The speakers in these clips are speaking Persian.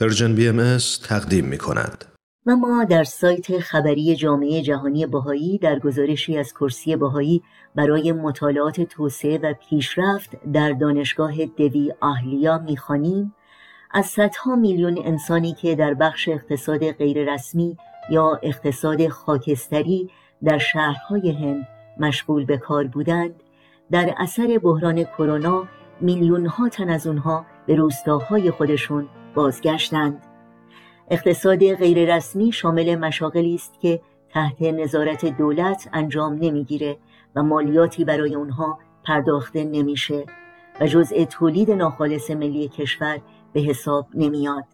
Persian BM تقدیم می کند. و ما در سایت خبری جامعه جهانی بهایی در گزارشی از کرسی بهایی برای مطالعات توسعه و پیشرفت در دانشگاه دوی آهیلیا می‌خوانیم از صدها میلیون انسانی که در بخش اقتصاد غیررسمی یا اقتصاد خاکستری در شهرهای هند مشغول به کار بودند در اثر بحران کرونا میلیون ها تن از اونها به روستاهای خودشون بازگشتند. اقتصاد غیررسمی شامل مشاغلی است که تحت نظارت دولت انجام نمی‌گیره و مالیاتی برای اونها پرداخته نمیشه و جزء تولید ناخالص ملی کشور به حساب نمیاد.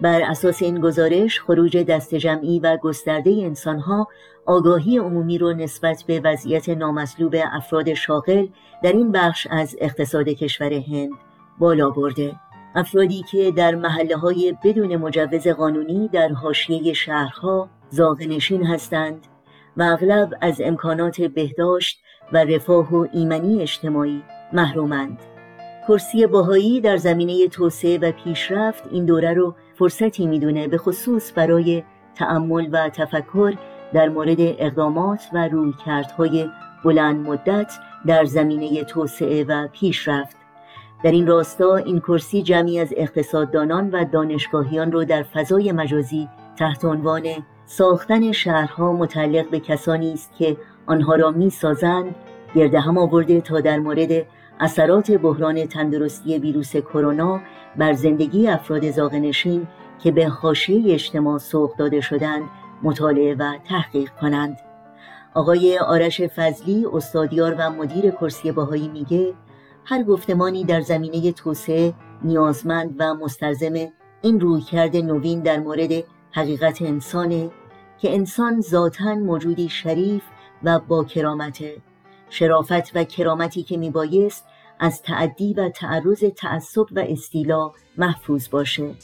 بر اساس این گزارش خروج دست جمعی و گسترده انسانها آگاهی عمومی رو نسبت به وضعیت نامطلوب افراد شاغل در این بخش از اقتصاد کشور هند بالا برده. افرادی که در محله های بدون مجوز قانونی در حاشیه شهرها زاغنشین هستند و اغلب از امکانات بهداشت و رفاه و ایمنی اجتماعی محرومند. کرسی باهایی در زمینه توسعه و پیشرفت این دوره رو فرصتی می‌دونه به خصوص برای تأمل و تفکر در مورد اقدامات و رویکردهای بلند مدت در زمینه توسعه و پیشرفت. در این راستا این کرسی جمعی از اقتصاددانان و دانشگاهیان رو در فضای مجازی تحت عنوان ساختن شهرها متعلق به کسانی است که آنها را می سازند گرد هم آورده تا در مورد اثرات بحران تندرستی ویروس کرونا بر زندگی افراد زاغنشین که به حاشیه اجتماع سوق داده شدند مطالعه و تحقیق کنند. آقای آرش فضلی استادیار و مدیر کرسی باهایی میگه هر گفتمانی در زمینه توسعه نیازمند و مستلزم این رویکرد نوین در مورد حقیقت انسانه که انسان ذاتا موجودی شریف و با کرامته. شرافت و کرامتی که میبایست از تعدی و تعرض تعصب و استیلا محفوظ باشه.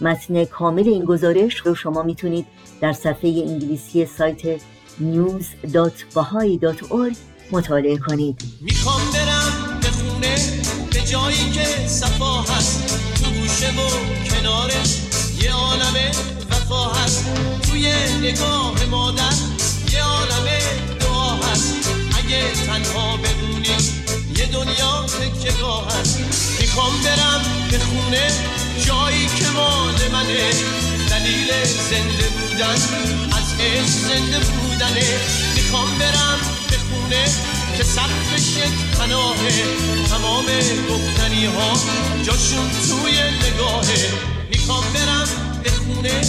متن کامل این گزارش رو شما می‌تونید در صفحه انگلیسی سایت news.bahai.org مطالعه کنید. می‌خوام برم خونه به جایی که صفا هست تو گوشه و کنارش یه عالم وفا هست توی نگاه مادر. یه عالم دعا هست اگه تنها بمونی یه دنیا تکگاه هست. می‌خوام برم به خونه جایی که مال منه. دلیل زنده بودن از عشق زنده بودنه. می‌خوام برم به خونه که سقفش یک پناهه تمام گفتنی ها جاشون توی نگاهه می‌خوام برم به خونه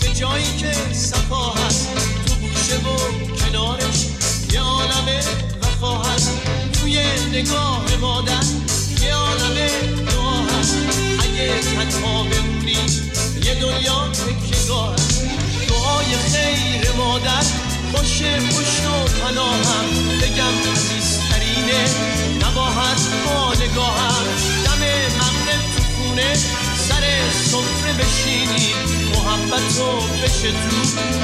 به جایی که صفا هست. تو گوشه و کنارش یه عالم وفا هست. توی نگاه مادر یه عالم دعا هست. اگه تنها بمونی یه دنیا تکیگاه هست. دعای خیر مادر باشه پشت و پناهم. بگم عزیزترینه نباهد با نگاهم. دم مغرب تو خونه. سر سفره بشینی. محبت رو بشه تو.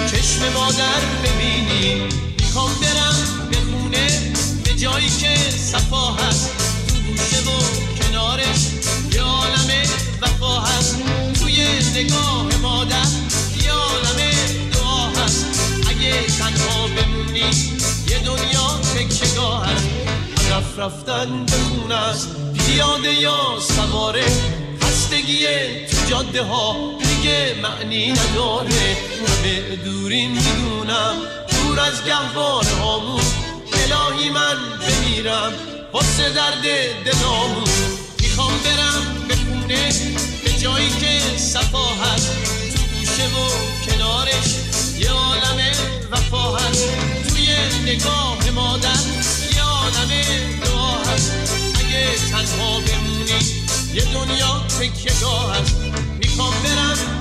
چشم مادر ببینی. می‌خوام برم به خونه. به جایی که صفا هست. تو گوشه و کنارش. یه عالم وفا هست. توی نگاه یه دنیا تکگاه رفت رفتن به است پیاده یا سواره. خستگی تو جاده ها دیگه معنی نداره. همه دورین می‌دونم. دور از گهواره هامون. الهی من بمیرم. واسه درد دلامون. می‌خوام برم به خونه. به جایی که صفا هست. تو گوشه و کنارش. نگاه مادر یه عالم دعا هست اگه تنها بمونی یه دنیا تکیگاه هست می‌خوام برم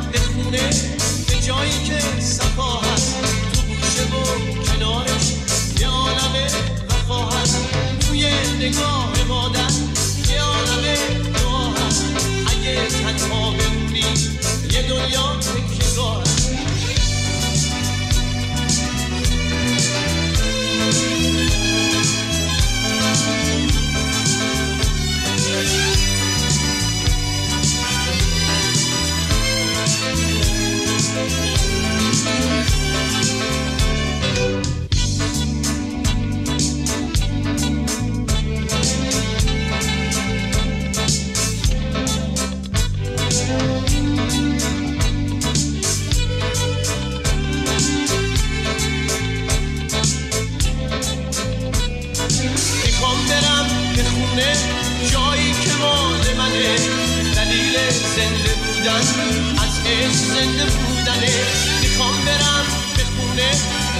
زنده بودنه. می‌خوام برم به خونه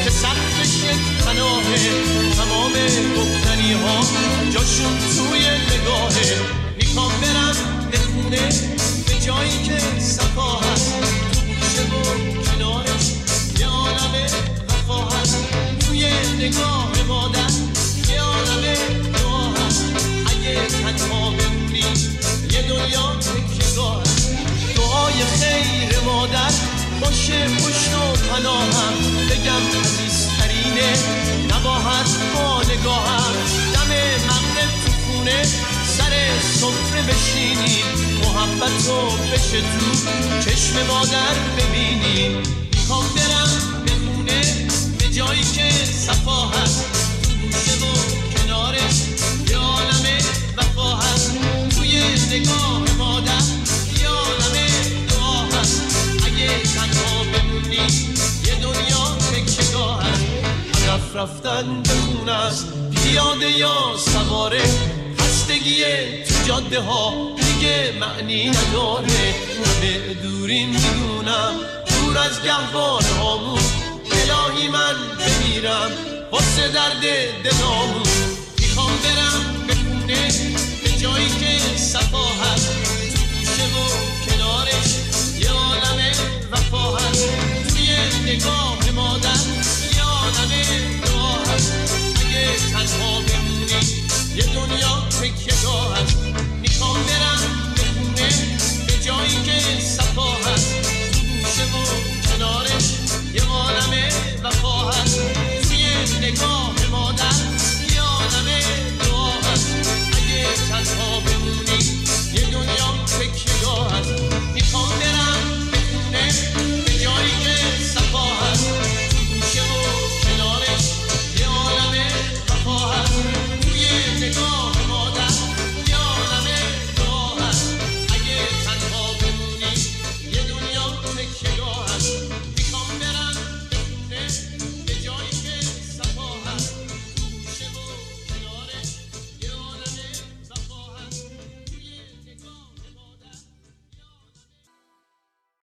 که سقفش پناهه تمام گفتنی ها جاشون توی نگاهه می‌خوام برم به خونه به جایی که صفا هست. نگاهم. دم مغرب تو خونه سر سفره بشینی. محبت رو بشه تو چشم مادر ببینی. می‌خوام برم بمونه به جایی که صفا هست. تو گوشه و رفتن به خونه است پیاده یا سواره خستگی تو جاده ها دیگه معنی نداره. همه دورین می‌دونم دور از گهوار هامون الهی من بمیرم واسه درد دلامون می‌خوام برم به به جایی که صفا هست.